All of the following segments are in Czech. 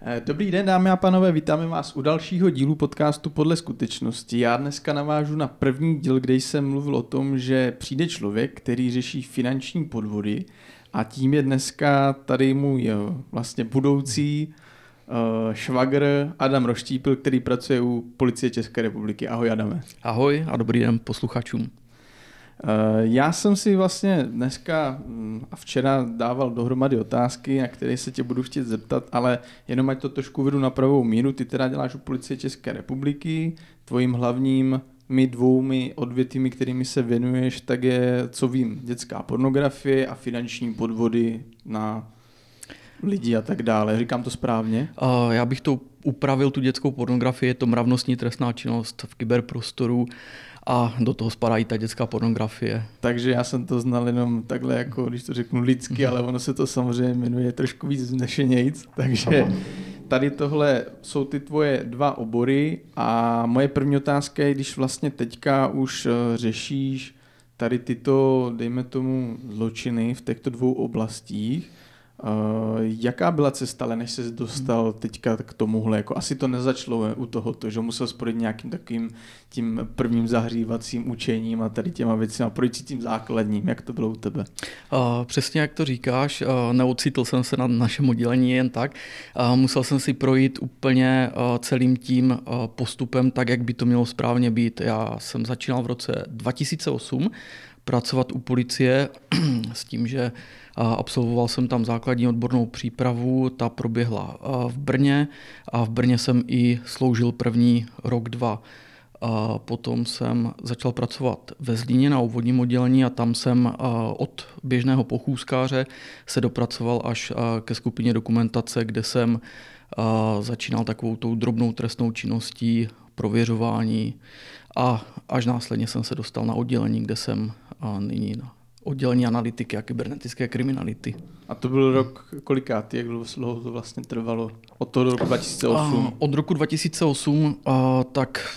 Eh, dobrý den, dámy a pánové, vítáme vás u dalšího dílu podcastu Podle skutečnosti. Já dneska navážu na první díl, kde jsem mluvil o tom, že přijde člověk, který řeší finanční podvody a tím je dneska tady můj vlastně budoucí uh, švagr Adam Roštípil, který pracuje u policie České republiky. Ahoj Adame. Ahoj a dobrý den posluchačům. Eh, já jsem si vlastně dneska mm, a včera dával dohromady otázky, na které se tě budu chtít zeptat, ale jenom ať to trošku vedu na pravou míru. Ty teda děláš u policie České republiky, tvojím hlavním my dvoumi odvětými, kterými se věnuješ, tak je, co vím, dětská pornografie a finanční podvody na lidi a tak dále. Říkám to správně? Uh, já bych to upravil, tu dětskou pornografii, je to mravnostní trestná činnost v kyberprostoru a do toho spadá i ta dětská pornografie. Takže já jsem to znal jenom takhle, jako když to řeknu lidsky, ale ono se to samozřejmě jmenuje trošku víc vznešenějc, takže tady tohle jsou ty tvoje dva obory a moje první otázka je, když vlastně teďka už eh, řešíš tady tyto, dejme tomu, zločiny v těchto dvou oblastích, jaká byla cesta, ale než se dostal teďka k tomuhle? Jako asi to nezačalo u tohoto, že musel spojit nějakým takovým tím prvním zahřívacím učením a tady těma věcmi a projít tím základním. Jak to bylo u tebe? Uh, přesně jak to říkáš, uh, neocitl jsem se na našem oddělení jen tak. Uh, musel jsem si projít úplně uh, celým tím uh, postupem tak, jak by to mělo správně být. Já jsem začínal v roce 2008 pracovat u policie s tím, že absolvoval jsem tam základní odbornou přípravu, ta proběhla v Brně a v Brně jsem i sloužil první rok, dva. A potom jsem začal pracovat ve Zlíně na úvodním oddělení a tam jsem od běžného pochůzkáře se dopracoval až ke skupině dokumentace, kde jsem začínal takovou tou drobnou trestnou činností, prověřování a až následně jsem se dostal na oddělení, kde jsem nyní na oddělení analytiky a kybernetické kriminality. A to byl rok kolikátý, jak dlouho to vlastně trvalo? Od toho roku 2008? A, od roku 2008, a, tak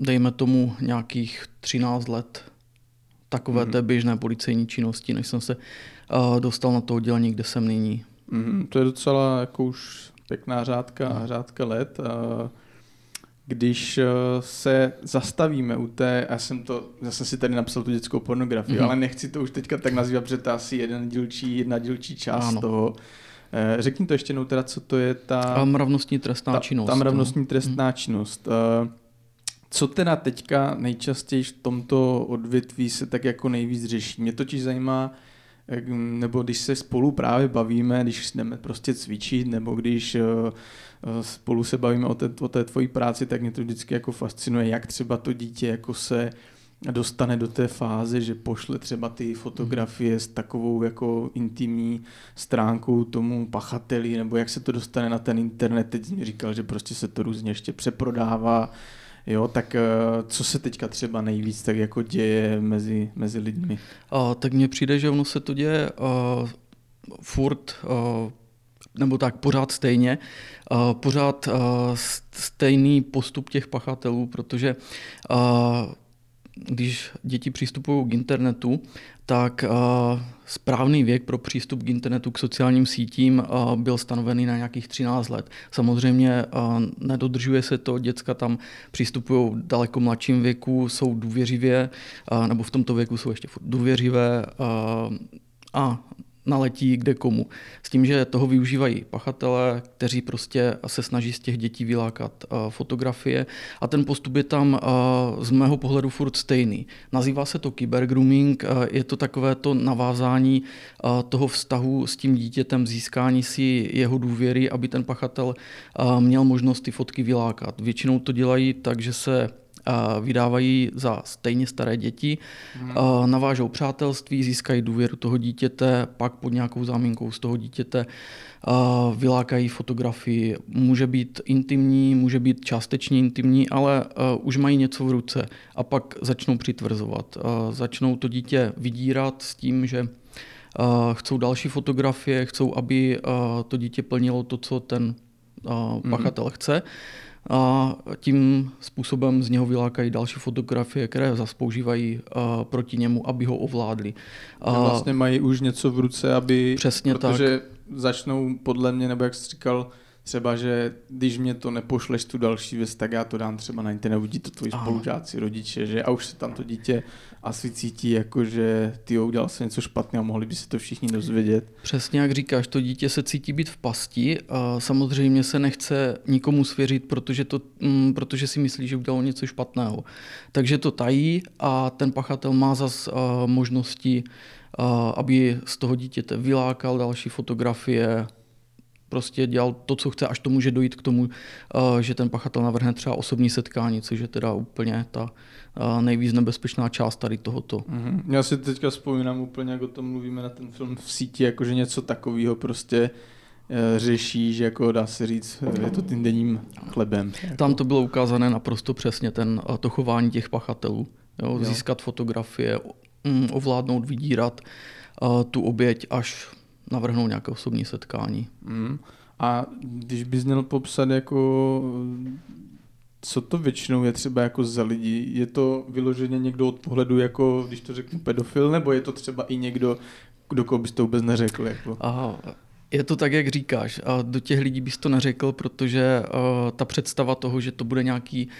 dejme tomu nějakých 13 let takové mm. té běžné policejní činnosti, než jsem se a, dostal na to oddělení, kde jsem nyní. Mm, to je docela jako už pěkná řádka, řádka let. A když eh, se zastavíme u té, já jsem to, já jsem si tady napsal tu dětskou pornografii, mm-hmm. ale nechci to už teďka tak nazývat, protože to je asi jeden dílčí, jedna dílčí část ano. toho. Eh, řekni to ještě jednou teda, co to je ta... A mravnostní trestná ta, činnost. Ta mravnostní no. trestná mm. činnost. Eh, co teda teďka nejčastěji v tomto odvětví se tak jako nejvíc řeší? Mě totiž zajímá, nebo když se spolu právě bavíme, když jdeme prostě cvičit, nebo když spolu se bavíme o té, o té tvojí práci, tak mě to vždycky jako fascinuje, jak třeba to dítě jako se dostane do té fáze, že pošle třeba ty fotografie s takovou jako intimní stránkou tomu pachateli, nebo jak se to dostane na ten internet, teď mi říkal, že prostě se to různě ještě přeprodává, Jo, tak eh, co se teďka třeba nejvíc tak jako děje mezi, mezi lidmi? A, tak mně přijde, že ono se to děje uh, furt uh, nebo tak pořád stejně, pořád stejný postup těch pachatelů, protože když děti přistupují k internetu, tak uh, správný věk pro přístup k internetu, k sociálním sítím uh, byl stanovený na nějakých 13 let. Samozřejmě uh, nedodržuje se to, děcka tam přistupují daleko mladším věku, jsou důvěřivě, nebo v tomto věku jsou ještě důvěřivé a naletí kde komu. S tím, že toho využívají pachatelé, kteří prostě se snaží z těch dětí vylákat uh, fotografie a ten postup je tam uh, z mého pohledu furt stejný. Nazývá se to kybergrooming, uh, je to takové to navázání toho vztahu s tím dítětem, získání si jeho důvěry, aby ten pachatel měl možnost ty fotky vylákat. Většinou to dělají tak, že se vydávají za stejně staré děti, hmm. navážou přátelství, získají důvěru toho dítěte, pak pod nějakou záminkou z toho dítěte vylákají fotografii. Může být intimní, může být částečně intimní, ale už mají něco v ruce a pak začnou přitvrzovat. Začnou to dítě vydírat s tím, že chcou další fotografie, chcou, aby to dítě plnilo to, co ten mhm. pachatel chce a tím způsobem z něho vylákají další fotografie, které zase používají uh, proti němu, aby ho ovládli. Uh, vlastně mají už něco v ruce, aby... Přesně protože tak. začnou podle mě, nebo jak jsi říkal, třeba, že když mě to nepošleš tu další věc, tak já to dám třeba na internet, uvidí to tvoji spolužáci, rodiče, že a už se tam to dítě asi cítí jako, že ty udělal se něco špatného, mohli by se to všichni dozvědět. Přesně jak říkáš, to dítě se cítí být v pasti a samozřejmě se nechce nikomu svěřit, protože, to, mm, protože si myslí, že udělal něco špatného. Takže to tají a ten pachatel má zas uh, možnosti, uh, aby z toho dítěte vylákal další fotografie, prostě dělal to, co chce, až to může dojít k tomu, eh, že ten pachatel navrhne třeba osobní setkání, což je teda úplně ta eh, nejvíc nebezpečná část tady tohoto. Mm-hmm. Já si teďka vzpomínám úplně, jak o tom mluvíme na ten film v síti, jakože něco takového prostě eh, řeší, že jako dá se říct, je to tím denním chlebem. Tam to bylo ukázané naprosto přesně, ten, to chování těch pachatelů. Jo, jo. Získat fotografie, mm, ovládnout, vydírat tu oběť až navrhnout nějaké osobní setkání. Mm. A když bys měl popsat jako co to většinou je třeba jako za lidi? Je to vyloženě někdo od pohledu jako, když to řeknu, pedofil, nebo je to třeba i někdo, kdo koho bys to vůbec neřekl? Jako? Aha, je to tak, jak říkáš. A do těch lidí bys to neřekl, protože uh, ta představa toho, že to bude nějaký uh,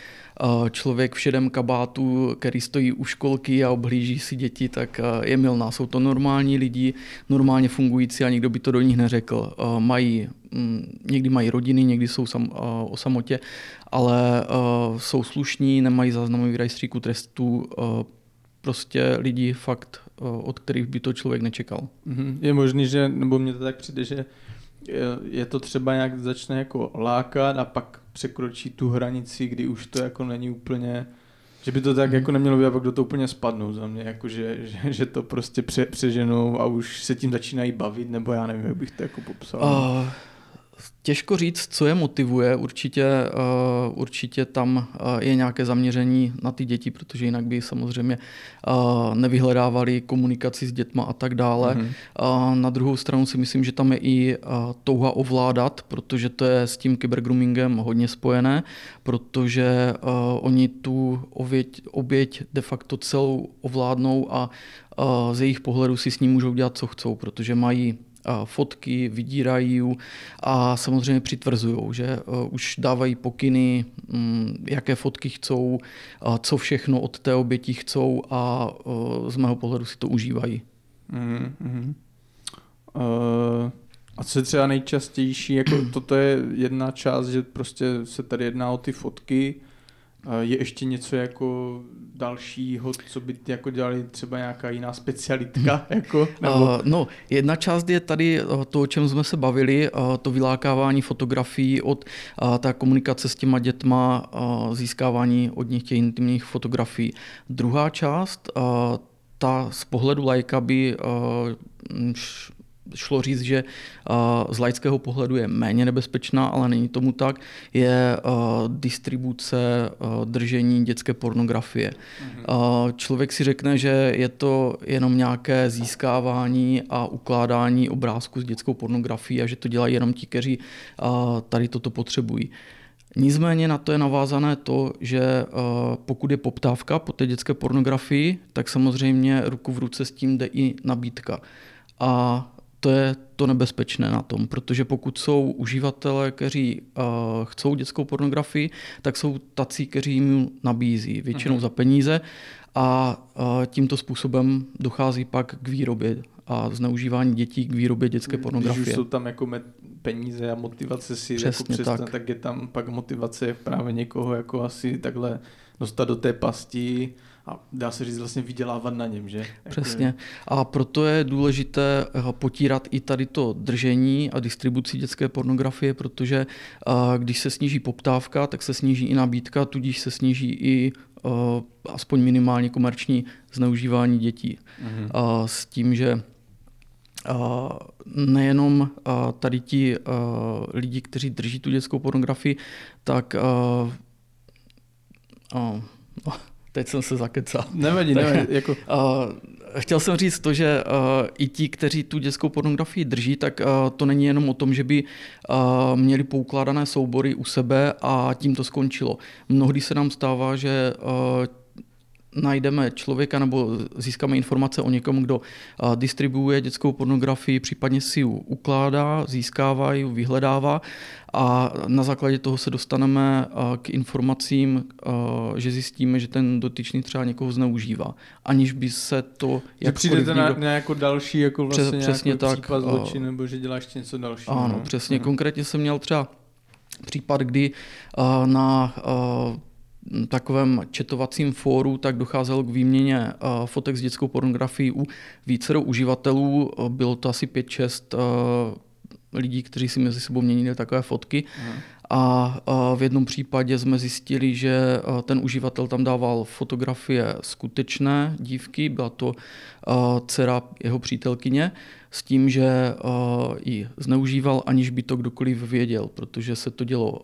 člověk v šedém kabátu, který stojí u školky a obhlíží si děti, tak je milná. Jsou to normální lidi, normálně fungující a nikdo by to do nich neřekl. Mají, um, někdy mají rodiny, někdy jsou sam, o samotě, ale jsou slušní, nemají záznamový rejstříku trestů, prostě lidi fakt, od kterých by to člověk nečekal. Mhm. Je možný, že, nebo mně to tak přijde, že je to třeba nějak začne jako lákat a pak překročí tu hranici, kdy už to jako není úplně, že by to tak mhm. jako nemělo být a pak do to úplně spadnou za mě, jako že, že, že to prostě pře, přeženou a už se tím začínají bavit, nebo já nevím, jak bych to jako popsal. Uh, Těžko říct, co je motivuje. Určitě, uh, určitě tam uh, je nějaké zaměření na ty děti, protože jinak by samozřejmě uh, nevyhledávali komunikaci s dětma a tak dále. Mm-hmm. Na druhou stranu si myslím, že tam je i touha ovládat, protože to je s tím kybergroomingem hodně spojené, protože oni tu oběť, oběť de facto celou ovládnou a z jejich pohledu si s ní můžou dělat, co chcou, protože mají fotky, vydírají a samozřejmě přitvrzují, že e, už dávají pokyny, mm, jaké fotky chcou, co všechno od té oběti chcou a e, z mého pohledu si to užívají. Mm-hmm. Uh, a co je třeba nejčastější, jako toto je jedna část, že prostě se tady jedná o ty fotky, je ještě něco jako dalšího, co by jako dělali třeba nějaká jiná specialitka? Jako, nebo... uh, no, jedna část je tady to, o čem jsme se bavili, to vylákávání fotografií od ta komunikace s těma dětma, získávání od nich těch intimních fotografií. Druhá část, ta z pohledu lajka by šlo říct, že z laického pohledu je méně nebezpečná, ale není tomu tak, je distribuce, držení dětské pornografie. Mhm. Člověk si řekne, že je to jenom nějaké získávání a ukládání obrázku s dětskou pornografií a že to dělají jenom ti, kteří tady toto potřebují. Nicméně na to je navázané to, že pokud je poptávka po té dětské pornografii, tak samozřejmě ruku v ruce s tím jde i nabídka. A to je to nebezpečné na tom, protože pokud jsou uživatelé, kteří uh, chcou dětskou pornografii, tak jsou tací, kteří jim nabízí, většinou uh-huh. za peníze a uh, tímto způsobem dochází pak k výrobě a zneužívání dětí k výrobě dětské pornografie. Když už jsou tam jako peníze a motivace si jako Přesně jako přestat, tak. tak je tam pak motivace právě někoho jako asi takhle dostat do té pasti a dá se říct vlastně vydělávat na něm, že? Přesně. A proto je důležité eh, potírat i tady to držení a distribuci dětské pornografie, protože eh, když se sníží poptávka, tak se sníží i nabídka, tudíž se sníží i aspoň minimálně komerční zneužívání dětí. Mm-hmm. S tím, že nejenom tady ti lidi, kteří drží tu dětskou pornografii, tak teď jsem se zakecal. Nevadí, nevadí. Jako... Chtěl jsem říct to, že uh, i ti, kteří tu dětskou pornografii drží, tak uh, to není jenom o tom, že by uh, měli poukládané soubory u sebe a tím to skončilo. Mnohdy se nám stává, že najdeme člověka nebo získáme informace o někom, kdo distribuuje dětskou pornografii, případně si ji ukládá, získává ji, vyhledává a na základě toho se dostaneme k informacím, že zjistíme, že ten dotyčný třeba někoho zneužívá, aniž by se to... Že přijdete na, na jako další jako vlastně přesně tak, případ zločin, nebo že děláš něco dalšího. Ano, no? přesně. Ano. Konkrétně jsem měl třeba případ, kdy na takovém četovacím fóru tak docházelo k výměně eh, fotek s dětskou pornografií u vícero uživatelů. Bylo to asi 5-6 eh, lidí, kteří si mezi sebou měnili takové fotky. Aha. A v jednom případě jsme zjistili, že ten uživatel tam dával fotografie skutečné dívky, byla to dcera jeho přítelkyně, s tím, že ji zneužíval, aniž by to kdokoliv věděl, protože se to dělo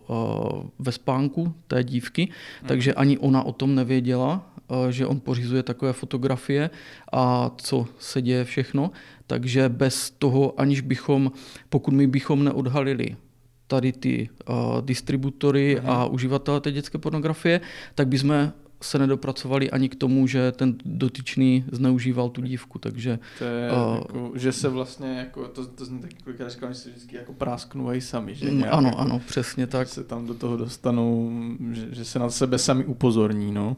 ve spánku té dívky, hmm. takže ani ona o tom nevěděla, že on pořizuje takové fotografie a co se děje všechno. Takže bez toho, aniž bychom, pokud my bychom neodhalili tady ty uh, distributory uh-huh. a uživatele té dětské pornografie, tak bychom se nedopracovali ani k tomu, že ten dotyčný zneužíval tu dívku, takže... To je uh, jako, že se vlastně, jako, to, to zní tak kolikrát říkám, že se vždycky jako prásknují sami, že mm, nějak, Ano, jako, ano, přesně tak. Že se tam do toho dostanou, že, že se na sebe sami upozorní, no.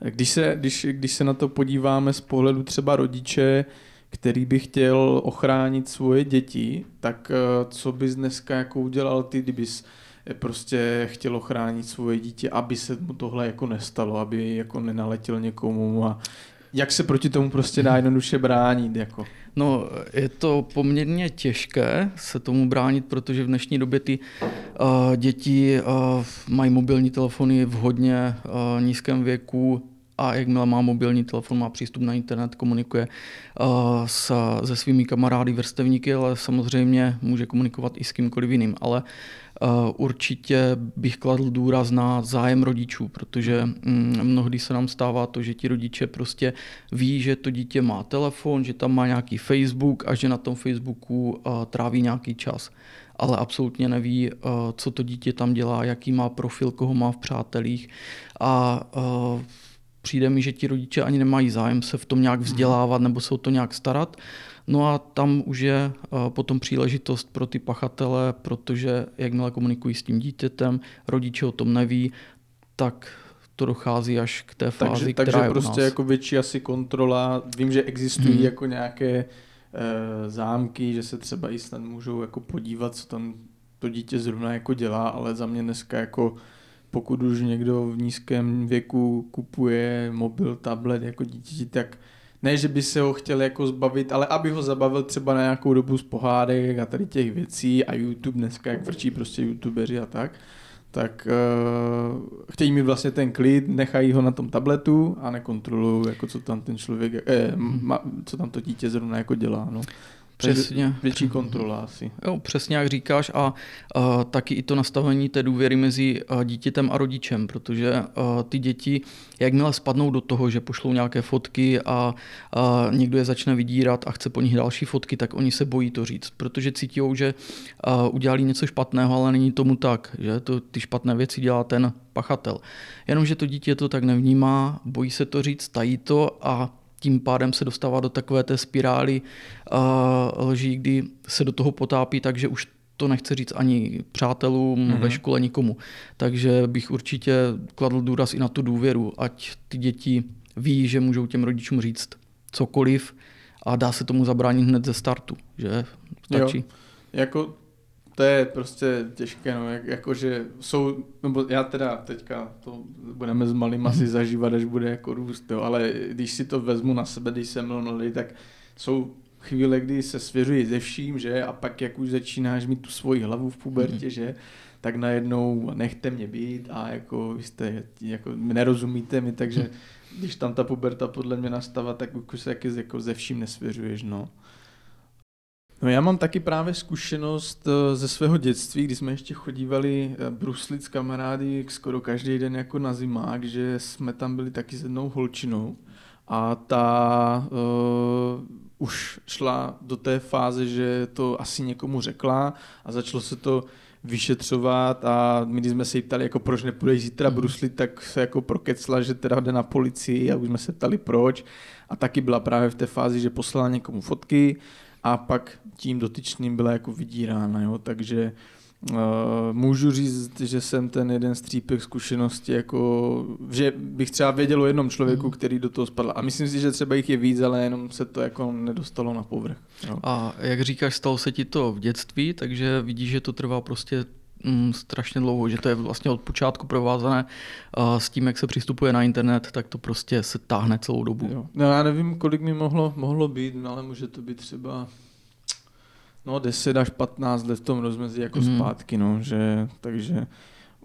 Když se, když, když se na to podíváme z pohledu třeba rodiče, který by chtěl ochránit svoje děti, tak eh, co bys dneska jako udělal ty, kdybys eh, prostě chtěl ochránit svoje dítě, aby se mu tohle jako nestalo, aby jako nenaletěl někomu a jak se proti tomu prostě dá jednoduše bránit? Jako? No, je to poměrně těžké se tomu bránit, protože v dnešní době ty uh, děti uh, mají mobilní telefony v hodně uh, nízkém věku, a jakmile má mobilní telefon, má přístup na internet, komunikuje uh, s, se svými kamarády, vrstevníky, ale samozřejmě může komunikovat i s kýmkoliv jiným. Ale uh, určitě bych kladl důraz na zájem rodičů, protože mm, mnohdy se nám stává to, že ti rodiče prostě ví, že to dítě má telefon, že tam má nějaký Facebook a že na tom Facebooku uh, tráví nějaký čas ale absolutně neví, co to dítě tam dělá, jaký má profil, koho má v přátelích a přijde mi, že ti rodiče ani nemají zájem se v tom nějak vzdělávat nebo se o to nějak starat. No a tam už je eh, potom příležitost pro ty pachatele, protože jakmile komunikují s tím dítětem, rodiče o tom neví, tak to dochází až k té fázi, takže, která takže je prostě jako větší asi kontrola. Vím, že existují hmm. jako nějaké e, zámky, že se třeba i snad můžou jako podívat, co tam to dítě zrovna jako dělá, ale za mě dneska jako pokud už někdo v nízkém věku kupuje mobil, tablet jako dítě, tak ne, že by se ho chtěl jako zbavit, ale aby ho zabavil třeba na nějakou dobu z pohádek a tady těch věcí a YouTube dneska, jak vrčí prostě youtubeři a tak, tak uh, chtějí mi vlastně ten klid, nechají ho na tom tabletu a nekontrolují, jako co tam ten člověk, eh, ma, co tam to dítě zrovna jako dělá. No. Přesně. Větší kontrola asi. Jo, přesně jak říkáš a uh, taky i to nastavení té důvěry mezi dítětem a rodičem, protože uh, ty děti, jakmile spadnou do toho, že pošlou nějaké fotky a uh, někdo je začne vydírat a chce po nich další fotky, tak oni se bojí to říct, protože cítí, že uh, udělali něco špatného, ale není tomu tak, že to, ty špatné věci dělá ten pachatel. Jenomže to dítě to tak nevnímá, bojí se to říct, tají to a tím pádem se dostává do takové té spirály uh, lží, kdy se do toho potápí, takže už to nechce říct ani přátelům mm-hmm. ve škole, nikomu. Takže bych určitě kladl důraz i na tu důvěru, ať ty děti ví, že můžou těm rodičům říct cokoliv a dá se tomu zabránit hned ze startu, že stačí. Jo. Jako to je prostě těžké, no, jak, jakože jsou, nebo já teda teďka to budeme s malým asi mhm. zažívat, až bude jako růst, jo, ale když si to vezmu na sebe, když jsem byl mladý, tak jsou chvíle, kdy se svěřuji ze vším, že, a pak jak už začínáš mít tu svoji hlavu v pubertě, mm. že, tak najednou nechte mě být a jako vy jste, jako nerozumíte mi, takže když tam ta puberta podle mě nastává, tak už se jako ze vším nesvěřuješ, no. No já mám taky právě zkušenost eh, ze svého dětství, kdy jsme ještě chodívali eh, bruslit s kamarády skoro každý den jako na zimák, že jsme tam byli taky s jednou holčinou a ta uh, už šla do té fáze, že to asi někomu řekla a začalo se to vyšetřovat a my když jsme se jí ptali, jako proč nepůjdeš zítra mhm. bruslit, tak se jako prokecla, že teda jde na policii a už jsme se ptali proč a taky byla právě v té fázi, že poslala někomu fotky a pak tím dotyčným byla jako vydírána, jo? takže uh, můžu říct, že jsem ten jeden střípek zkušenosti, jako, že bych třeba věděl o jednom člověku, mm. který do toho spadl. A myslím si, že třeba jich je víc, ale jenom se to jako nedostalo na povrch. Jo? A jak říkáš, stalo se ti to v dětství, takže vidíš, že to trvá prostě mm, strašně dlouho, že to je vlastně od počátku provázané uh, s tím, jak se přistupuje na internet, tak to prostě se táhne celou dobu. Jo. No já nevím, kolik mi mohlo, mohlo být, no, ale může to být třeba no 10 až 15 let v tom rozmezí jako mm. zpátky, no, že, takže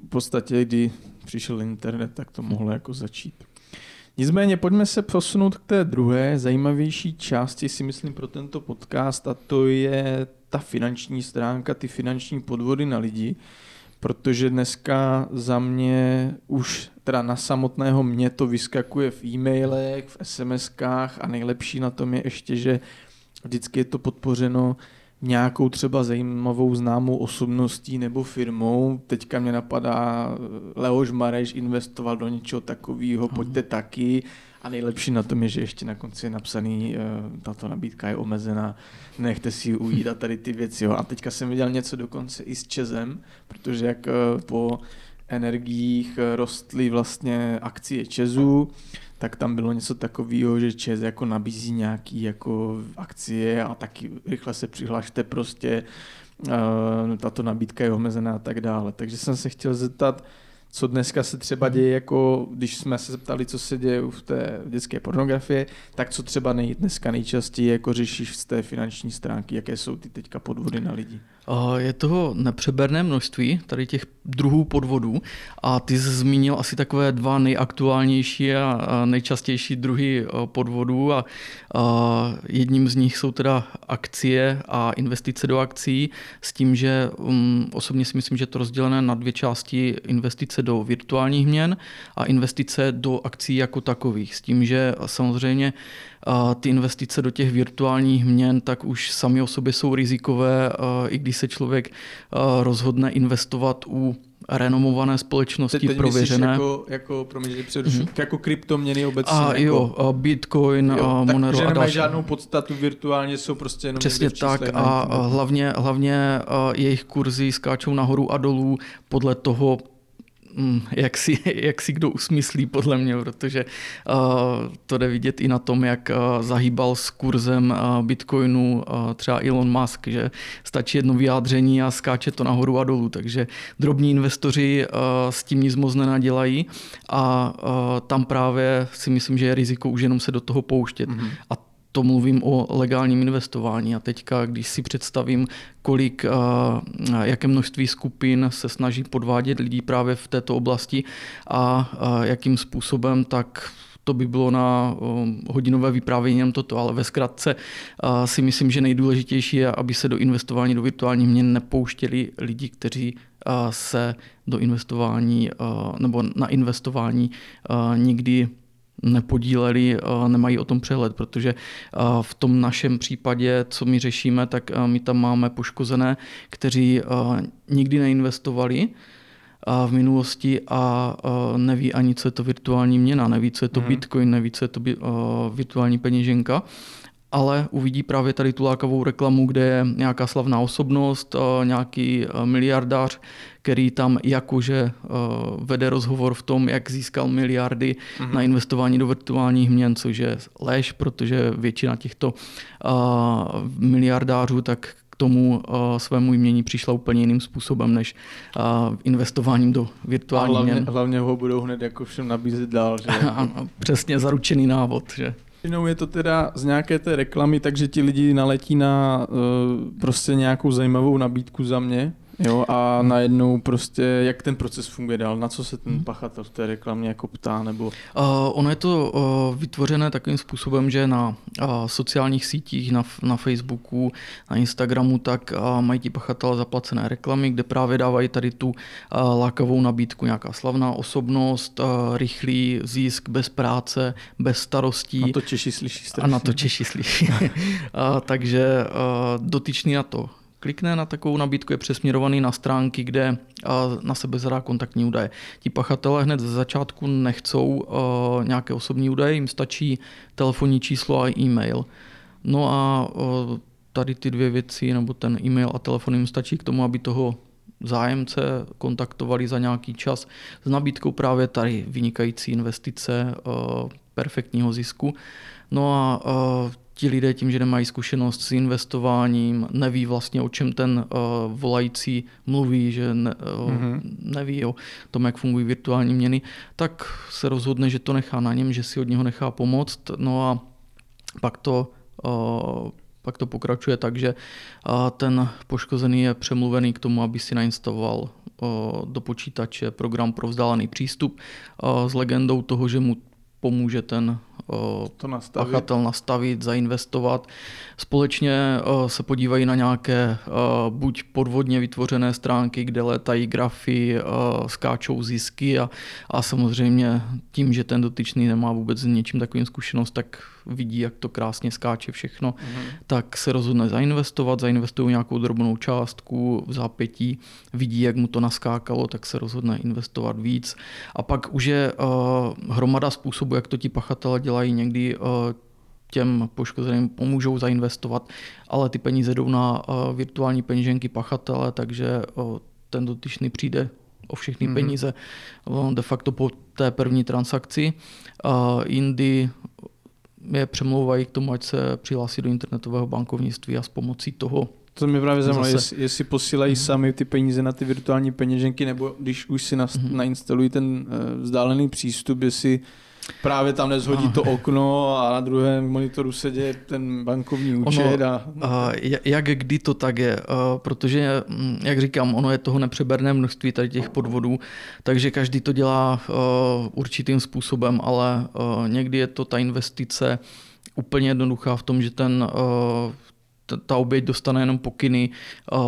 v podstatě, kdy přišel internet, tak to mohlo jako začít. Nicméně pojďme se posunout k té druhé zajímavější části, si myslím, pro tento podcast a to je ta finanční stránka, ty finanční podvody na lidi, protože dneska za mě už teda na samotného mě to vyskakuje v e-mailech, v SMS-kách a nejlepší na tom je ještě, že vždycky je to podpořeno nějakou třeba zajímavou známou osobností nebo firmou. Teďka mě napadá Leoš Mareš investoval do něčeho takového, pojďte taky. A nejlepší na tom je, že ještě na konci je napsaný, uh, tato nabídka je omezená, nechte si ji ujít a tady ty věci. Jo. A teďka jsem viděl něco dokonce i s Čezem, protože jak uh, po energiích uh, rostly vlastně akcie Česu, tak tam bylo něco takového, že ČES jako nabízí nějaký jako akcie a taky rychle se přihlašte prostě, tato nabídka je omezená a tak dále. Takže jsem se chtěl zeptat, co dneska se třeba děje, jako když jsme se zeptali, co se děje v té dětské pornografie, tak co třeba nej, dneska nejčastěji jako řešíš z té finanční stránky, jaké jsou ty teďka podvody na lidi? Je toho nepřeberné množství tady těch druhů podvodů. A ty jsi zmínil asi takové dva nejaktuálnější a nejčastější druhy podvodů. A jedním z nich jsou teda akcie a investice do akcí s tím, že um, osobně si myslím, že to rozdělené na dvě části investice do virtuálních měn a investice do akcí jako takových. S tím, že samozřejmě ty investice do těch virtuálních měn, tak už sami o sobě jsou rizikové, i když se člověk rozhodne investovat u renomované společnosti teď, teď prověřené. Jako, jako, promiň, mm-hmm. jako kryptoměny obecně. A jako, jo, Bitcoin, jo, tak, Monero že a další. žádnou podstatu virtuálně, jsou prostě jenom Přesně tak a hlavně, hlavně jejich kurzy skáčou nahoru a dolů podle toho, jak si, jak si kdo usmyslí, podle mě, protože uh, to jde vidět i na tom, jak uh, zahýbal s kurzem uh, Bitcoinu třeba Elon Musk, že stačí jedno vyjádření a skáče to nahoru a dolů, takže drobní investoři s tím nic moc nenadělají a tam právě si myslím, že je riziko už jenom se do toho pouštět. Mm-hmm. A to mluvím o legálním investování. A teďka, když si představím, kolik, jaké množství skupin se snaží podvádět lidí právě v této oblasti a jakým způsobem, tak to by bylo na hodinové vyprávění jenom toto, ale ve zkratce si myslím, že nejdůležitější je, aby se do investování do virtuálních měn nepouštěli lidi, kteří se do investování nebo na investování nikdy nepodíleli, nemají o tom přehled, protože v tom našem případě, co my řešíme, tak my tam máme poškozené, kteří nikdy neinvestovali v minulosti a neví ani, co je to virtuální měna, neví, co je to hmm. bitcoin, neví, co je to virtuální peněženka ale uvidí právě tady tu lákavou reklamu, kde je nějaká slavná osobnost, nějaký miliardář, který tam jakože vede rozhovor v tom, jak získal miliardy mm-hmm. na investování do virtuálních měn, což je lež, protože většina těchto miliardářů tak k tomu svému jmění přišla úplně jiným způsobem, než investováním do virtuálních hlavně, měn. Hlavně ho budou hned jako všem nabízet dál. Že? ano, přesně zaručený návod. Že? Většinou je to teda z nějaké té reklamy, takže ti lidi naletí na uh, prostě nějakou zajímavou nabídku za mě, Jo, a najednou prostě, jak ten proces funguje dál, na co se ten hmm. pachatel v té reklamě jako ptá, nebo... Uh, ono je to uh, vytvořené takovým způsobem, že na uh, sociálních sítích, na, na Facebooku, na Instagramu, tak uh, mají ti pachatelé zaplacené reklamy, kde právě dávají tady tu uh, lákavou nabídku, nějaká slavná osobnost, uh, rychlý zisk bez práce, bez starostí. Na to Češi slyší strašně. A na to Češi slyší. uh, takže uh, dotyčný na to klikne na takovou nabídku, je přesměrovaný na stránky, kde na sebe zadá kontaktní údaje. Ti pachatelé hned ze začátku nechcou nějaké osobní údaje, jim stačí telefonní číslo a e-mail. No a tady ty dvě věci, nebo ten e-mail a telefon jim stačí k tomu, aby toho zájemce kontaktovali za nějaký čas s nabídkou právě tady vynikající investice, perfektního zisku. No a ti lidé tím, že nemají zkušenost s investováním, neví vlastně o čem ten uh, volající mluví, že ne, uh, mm-hmm. neví o tom, jak fungují virtuální měny, tak se rozhodne, že to nechá na něm, že si od něho nechá pomoct. No a pak to uh, pak to pokračuje tak, že ten poškozený je přemluvený k tomu, aby si nainstaloval do počítače program pro vzdálený přístup s legendou toho, že mu pomůže ten to nastavit. pachatel nastavit, zainvestovat. Společně se podívají na nějaké buď podvodně vytvořené stránky, kde létají grafy, skáčou zisky a, a samozřejmě tím, že ten dotyčný nemá vůbec s něčím takovým zkušenost, tak vidí, jak to krásně skáče všechno, mm-hmm. tak se rozhodne zainvestovat, zainvestují nějakou drobnou částku v zápětí, vidí, jak mu to naskákalo, tak se rozhodne investovat víc. A pak už je uh, hromada způsobů, jak to ti pachatele dělají někdy uh, těm poškozeným pomůžou zainvestovat, ale ty peníze jdou na uh, virtuální peněženky pachatele, takže uh, ten dotyčný přijde o všechny mm-hmm. peníze de facto po té první transakci. Jindy je přemlouvají k tomu, ať se přihlásí do internetového bankovnictví a s pomocí toho to mě právě zajímalo, zase... jestli, jestli posílají mm-hmm. sami ty peníze na ty virtuální peněženky, nebo když už si nas, mm-hmm. nainstalují ten uh, vzdálený přístup, jestli Právě tam nezhodí to okno a na druhém monitoru se děje ten bankovní účet. Ono, a... a jak kdy to tak je, protože, mm, jak říkám, ono je toho nepřeberné množství tady těch podvodů, takže každý to dělá určitým způsobem, ale někdy je to ta investice úplně jednoduchá v tom, že ten ta oběť dostane jenom pokyny,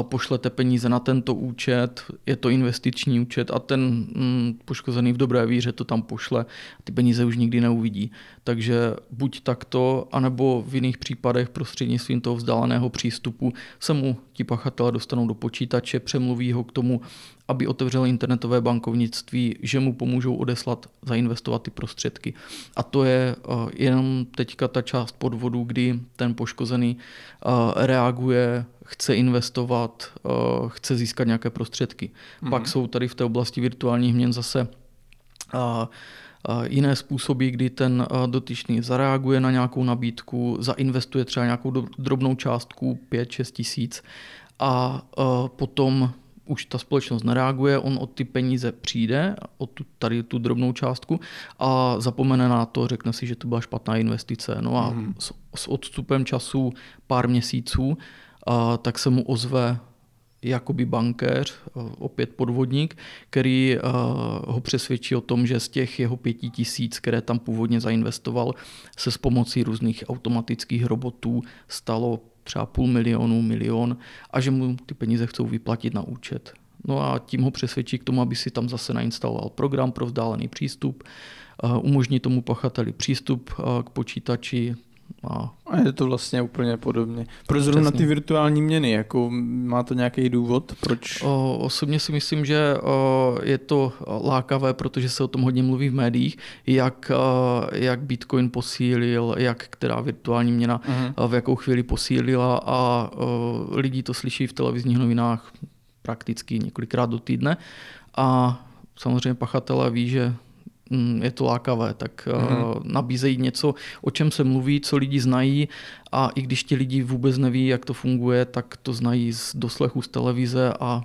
pošlete peníze na tento účet, je to investiční účet a ten mm, poškozený v dobré víře to tam pošle, ty peníze už nikdy neuvidí. Takže buď takto, anebo v jiných případech prostřednictvím toho vzdáleného přístupu se mu ti pachatelé dostanou do počítače, přemluví ho k tomu, aby otevřel internetové bankovnictví, že mu pomůžou odeslat, zainvestovat ty prostředky. A to je uh, jenom teďka ta část podvodu, kdy ten poškozený uh, reaguje, chce investovat, uh, chce získat nějaké prostředky. Mm-hmm. Pak jsou tady v té oblasti virtuálních měn zase jiné způsoby, kdy ten dotyčný zareaguje na nějakou nabídku, zainvestuje třeba nějakou drobnou částku 5-6 tisíc a potom už ta společnost nereaguje, on od ty peníze přijde, od tu, tady tu drobnou částku a zapomene na to, řekne si, že to byla špatná investice. No a mm. s, s odstupem času pár měsíců, a, tak se mu ozve jakoby bankéř, opět podvodník, který ho přesvědčí o tom, že z těch jeho pěti tisíc, které tam původně zainvestoval, se s pomocí různých automatických robotů stalo třeba půl milionu, milion a že mu ty peníze chcou vyplatit na účet. No a tím ho přesvědčí k tomu, aby si tam zase nainstaloval program pro vzdálený přístup, umožní tomu pachateli přístup k počítači, a, a je to vlastně úplně podobně. Proč zrovna ty virtuální měny? Jako, má to nějaký důvod? Proč? O, osobně si myslím, že o, je to lákavé, protože se o tom hodně mluví v médiích, jak, o, jak Bitcoin posílil, jak která virtuální měna uh-huh. v jakou chvíli posílila a o, lidi to slyší v televizních novinách prakticky několikrát do týdne a samozřejmě pachatelé ví, že je to lákavé, tak mm-hmm. nabízejí něco, o čem se mluví, co lidi znají a i když ti lidi vůbec neví, jak to funguje, tak to znají z doslechu z televize a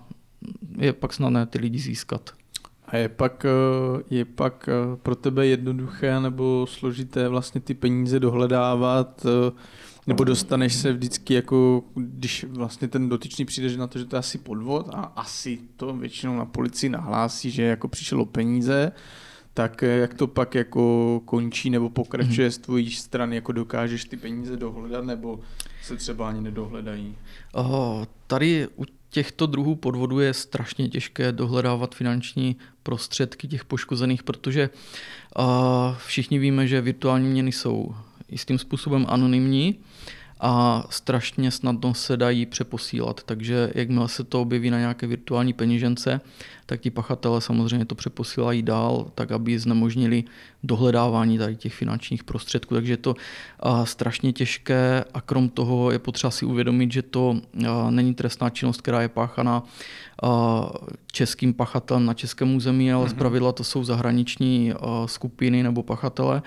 je pak snadné ty lidi získat. A je pak, eh, je pak pro tebe jednoduché nebo složité vlastně ty peníze dohledávat, Nebo dostaneš se vždycky jako, když vlastně ten dotyčný přijde na to, že to je asi podvod a asi to většinou na policii nahlásí, že jako přišlo peníze, tak jak to pak jako končí nebo pokračuje mm-hmm. z tvojí strany, jako dokážeš ty peníze dohledat nebo se třeba ani nedohledají? Oh, tady u těchto druhů podvodů je strašně těžké dohledávat finanční prostředky těch poškozených, protože uh, všichni víme, že virtuální měny jsou jistým způsobem anonymní a strašně snadno se dají přeposílat. Takže jakmile se to objeví na nějaké virtuální peněžence, tak ti pachatele samozřejmě to přeposílají dál, tak aby znemožnili dohledávání tady těch finančních prostředků. Takže je to strašně těžké a krom toho je potřeba si uvědomit, že to není trestná činnost, která je páchaná českým pachatelem na českém území, ale mm-hmm. zpravidla to jsou zahraniční skupiny nebo pachatele,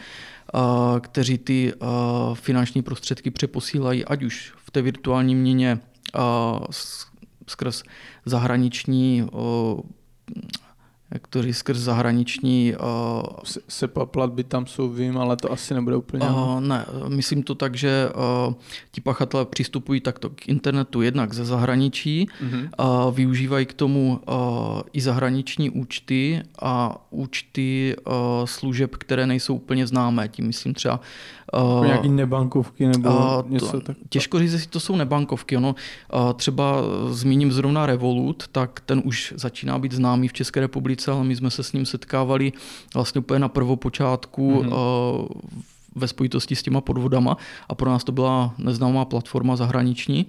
kteří ty finanční prostředky přeposílají, ať už v té virtuální měně skrz zahraniční říct, skrz zahraniční... Uh, SEPA platby tam jsou, vím, ale to asi nebude úplně... Uh, ne, myslím to tak, že uh, ti pachatelé přistupují takto k internetu jednak ze zahraničí, uh-huh. uh, využívají k tomu uh, i zahraniční účty a účty uh, služeb, které nejsou úplně známé. Tím myslím třeba Uh, nějaký nebankovky nebo uh, něco to, tak. Těžko říct, jestli to jsou nebankovky. Ono, uh, třeba zmíním zrovna Revolut, tak ten už začíná být známý v České republice, ale my jsme se s ním setkávali vlastně úplně na prvopočátku mm-hmm. uh, ve spojitosti s těma podvodama a pro nás to byla neznámá platforma zahraniční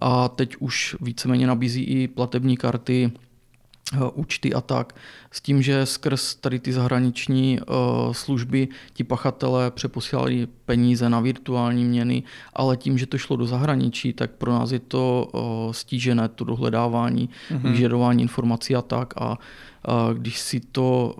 a teď už víceméně nabízí i platební karty Eh, účty a tak. S tím, že skrz tady ty zahraniční uh, služby ti pachatelé přeposílali peníze na virtuální měny, ale tím, že to šlo do zahraničí, tak pro nás je to uh, stížené, to dohledávání, mm-hmm. vyžadování informací a tak. A když si to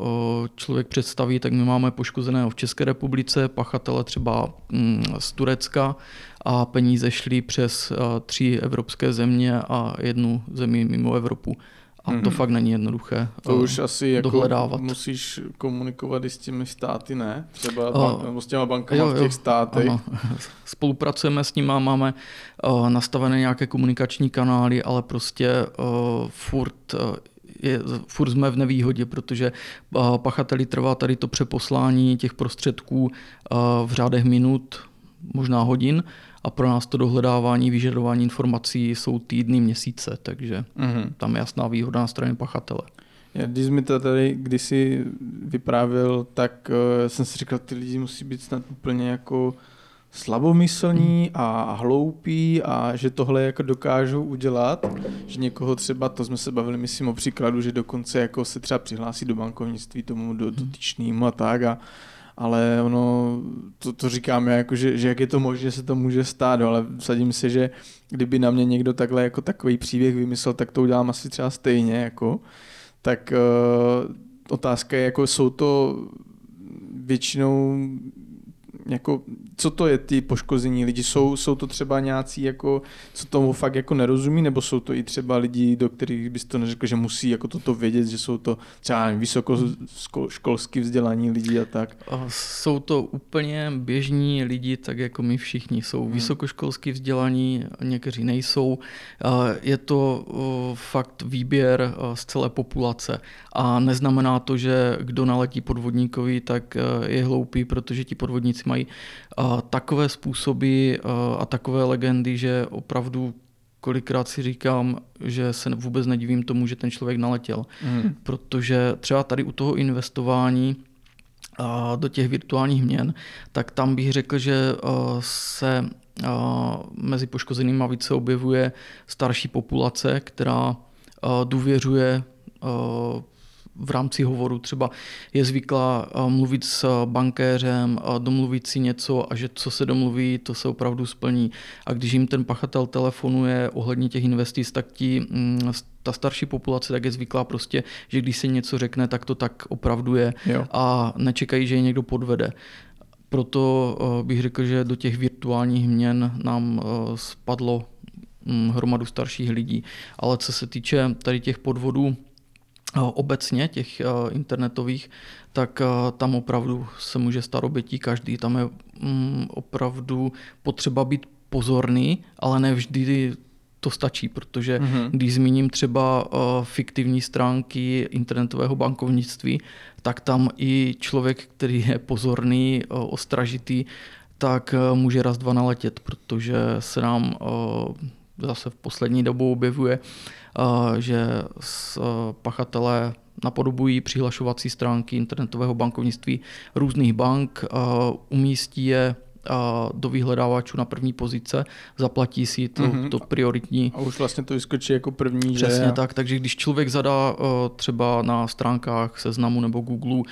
člověk představí, tak my máme poškozeného v České republice, pachatele třeba um, z Turecka a peníze šly přes tři evropské země a jednu zemi mimo Evropu. A to mm-hmm. fakt není jednoduché To uh, už asi jako dohledávat. musíš komunikovat i s těmi státy, ne? Třeba uh, nebo s těma bankami v těch státech. Ano. Spolupracujeme s nimi, máme uh, nastavené nějaké komunikační kanály, ale prostě uh, furt uh, je, furt jsme v nevýhodě, protože pachateli trvá tady to přeposlání těch prostředků v řádech minut, možná hodin a pro nás to dohledávání, vyžadování informací jsou týdny, měsíce, takže mm-hmm. tam je jasná výhoda na straně pachatele. Já, když mi to tady kdysi vyprávěl, tak uh, jsem si říkal, ty lidi musí být snad úplně jako slabomyslní a hloupí a že tohle jako dokážou udělat, že někoho třeba, to jsme se bavili, myslím o příkladu, že dokonce jako se třeba přihlásí do bankovnictví tomu dotyčnému a tak a ale ono, to, to říkám já, jako, že, že jak je to možné, že se to může stát, no, ale vsadím si, že kdyby na mě někdo takhle jako takový příběh vymyslel, tak to udělám asi třeba stejně, jako. Tak uh, otázka je, jako jsou to většinou jako, co to je ty poškození lidi? Jsou, jsou to třeba nějací, jako, co tomu fakt jako nerozumí, nebo jsou to i třeba lidi, do kterých bys to neřekl, že musí jako toto vědět, že jsou to třeba vysokoškolsky vzdělaní lidi a tak? Jsou to úplně běžní lidi, tak jako my všichni. Jsou hmm. vysokoškolsky vzdělaní, někteří nejsou. Je to fakt výběr z celé populace a neznamená to, že kdo naletí podvodníkovi, tak je hloupý, protože ti podvodníci mají takové způsoby a takové legendy, že opravdu kolikrát si říkám, že se vůbec nedivím tomu, že ten člověk naletěl. Mm. Protože třeba tady u toho investování do těch virtuálních měn, tak tam bych řekl, že se mezi poškozenými více objevuje starší populace, která důvěřuje v rámci hovoru třeba je zvyklá eh, mluvit s bankéřem, domluvit si něco a že co se domluví, to se opravdu splní. A když jim ten pachatel telefonuje ohledně těch investic, tak ti mm, ta starší populace tak je zvyklá prostě, že když se něco řekne, tak to tak opravdu je jo. a nečekají, že je někdo podvede. Proto eh, bych řekl, že do těch virtuálních měn nám eh, spadlo mm, hromadu starších lidí. Ale co se týče tady těch podvodů, obecně těch eh, internetových, tak eh, tam opravdu se může stát obětí každý. Tam je mm, opravdu potřeba být pozorný, ale nevždy to stačí, protože mm-hmm. když zmíním třeba fiktivní stránky internetového bankovnictví, tak tam i člověk, který je pozorný, ostražitý, tak může raz dva naletět, protože se nám zase v poslední dobou objevuje, uh, že uh, pachatelé napodobují přihlašovací stránky internetového bankovnictví různých bank, uh, umístí je do vyhledávačů na první pozice, zaplatí si to, mm-hmm. to prioritní. A už vlastně to vyskočí jako první. Přesně že? tak, takže když člověk zadá třeba na stránkách seznamu nebo Google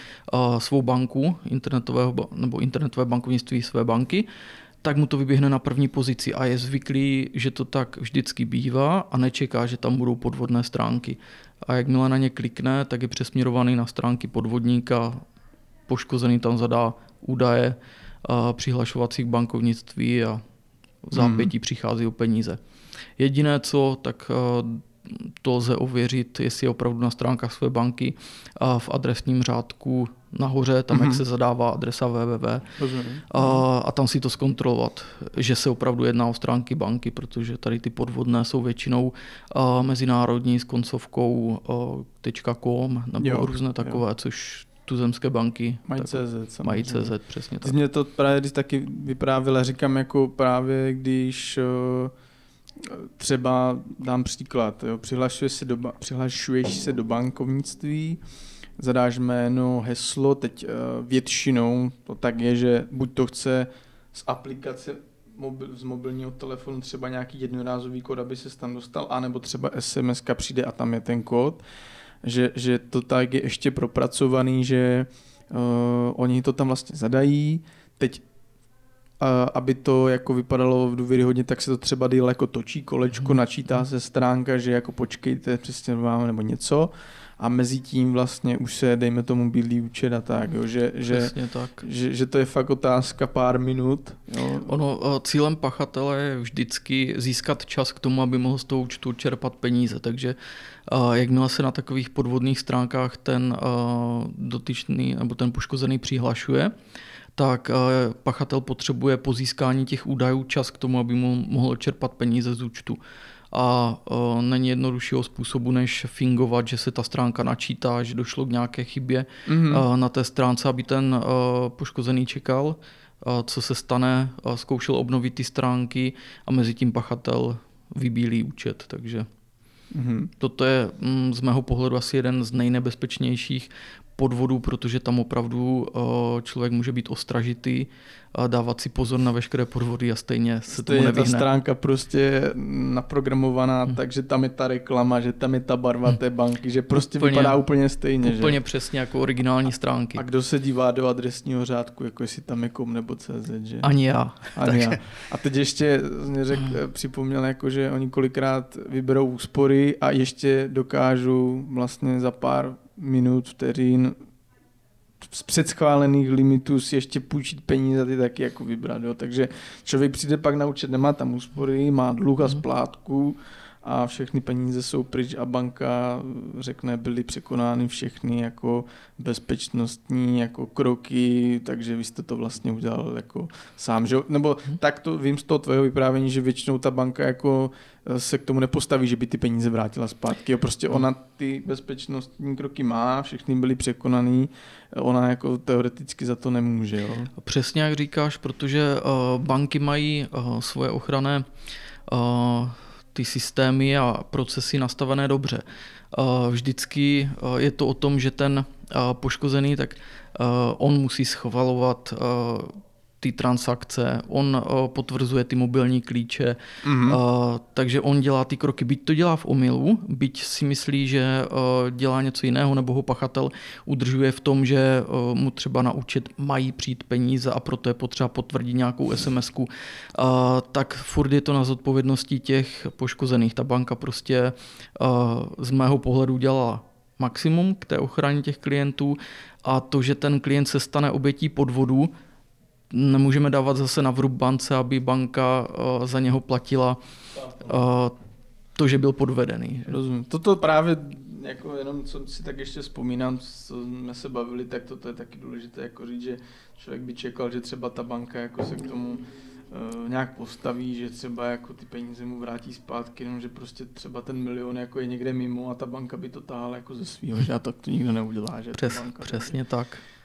svou banku internetového nebo internetové bankovnictví své banky, tak mu to vyběhne na první pozici a je zvyklý, že to tak vždycky bývá a nečeká, že tam budou podvodné stránky. A jakmile na ně klikne, tak je přesměrovaný na stránky podvodníka, poškozený tam zadá údaje, přihlašovacích bankovnictví a v zápětí hmm. přichází o peníze. Jediné co, tak to lze ověřit, jestli je opravdu na stránkách své banky a v adresním řádku nahoře, tam mm-hmm. jak mhm. se zadává adresa www a, a tam si to zkontrolovat, že se opravdu jedná o stránky banky, protože tady ty podvodné jsou většinou a, mezinárodní s koncovkou a, .com nebo jo, různé takové, jo. což tuzemské banky. Mají CZ. Mají CZ, přesně tak. Mě to právě když taky vyprávěla, říkám jako právě, když uh, třeba dám příklad, jo, přihlašuješ, se do, přihlašuješ se do bankovnictví, zadáš jméno, heslo, teď uh, většinou to tak je, že buď to chce z aplikace mobil, z mobilního telefonu třeba nějaký jednorázový kód, aby se tam dostal, anebo třeba SMS přijde a tam je ten kód, že, že to tak je ještě propracovaný, že uh, oni to tam vlastně zadají, teď aby to jako vypadalo v důvěryhodně, tak se to třeba díl jako točí kolečko, mhm. načítá se stránka, že jako počkejte, přesně máme nebo něco a mezi tím vlastně už se, dejme tomu, bílý účet a tak, jo, že, že, tak. Že, že, to je fakt otázka pár minut. Jo. Ono, eh, cílem pachatele je vždycky získat čas k tomu, aby mohl z toho účtu čerpat peníze, takže uh, jakmile se na takových podvodných stránkách ten uh, dotyčný nebo ten poškozený přihlašuje, tak pachatel potřebuje po získání těch údajů čas k tomu, aby mohl čerpat peníze z účtu. A není jednoduššího způsobu, než fingovat, že se ta stránka načítá, že došlo k nějaké chybě mm-hmm. na té stránce, aby ten poškozený čekal, co se stane, zkoušel obnovit ty stránky a mezi tím pachatel vybílí účet. Takže Mm-hmm. Toto je mm, z mého pohledu asi jeden z nejnebezpečnějších podvodů, protože tam opravdu eh, člověk může být ostražitý a dávat si pozor na veškeré podvody a stejně se stejně tomu nevyhne. ta stránka prostě naprogramovaná, hmm. takže tam je ta reklama, že tam je ta barva hmm. té banky, že prostě úplně, vypadá úplně stejně. Úplně že? přesně jako originální stránky. A kdo se dívá do adresního řádku, jako jestli tam je kom nebo CZ, že? Ani já. Ani já. A teď ještě mě řek, hmm. připomněl, jako, že oni kolikrát vyberou úspory a ještě dokážou vlastně za pár minut, vteřin z předschválených limitů si ještě půjčit peníze ty taky jako vybrat. Jo. Takže člověk přijde pak na účet, nemá tam úspory, má dluh a mhm. splátku a všechny peníze jsou pryč a banka řekne, byly překonány všechny jako bezpečnostní jako kroky, takže vy jste to vlastně udělal jako sám, že? nebo hmm. tak to vím z toho tvého vyprávění, že většinou ta banka jako se k tomu nepostaví, že by ty peníze vrátila zpátky. Jo, prostě mhm. ona ty bezpečnostní kroky má, všechny byly překonaný, ona jako teoreticky za to nemůže. Jo? Přesně jak říkáš, protože uh, banky mají uh, svoje ochranné uh, ty systémy a procesy nastavené dobře. Vždycky je to o tom, že ten poškozený, tak on musí schvalovat ty transakce, on uh, potvrzuje ty mobilní klíče, mm-hmm. uh, takže on dělá ty kroky. Byť to dělá v omylu, byť si myslí, že uh, dělá něco jiného, nebo ho pachatel udržuje v tom, že uh, mu třeba na účet mají přijít peníze a proto je potřeba potvrdit nějakou sms uh, tak furt je to na zodpovědnosti těch poškozených. Ta banka prostě uh, z mého pohledu dělala maximum k té ochraně těch klientů a to, že ten klient se stane obětí podvodu, nemůžeme dávat zase na vrub bance, aby banka uh, za něho platila uh, to, že byl podvedený. Rozumím. Toto právě jako jenom co si tak ještě vzpomínám, co jsme se bavili, tak toto je taky důležité jako říct, že člověk by čekal, že třeba ta banka jako se k tomu uh, nějak postaví, že třeba jako ty peníze mu vrátí zpátky, jenom že prostě třeba ten milion jako je někde mimo a ta banka by to táhala jako ze svého, že a tak to nikdo neudělá. Že Přes, banka, přesně tak. Uh,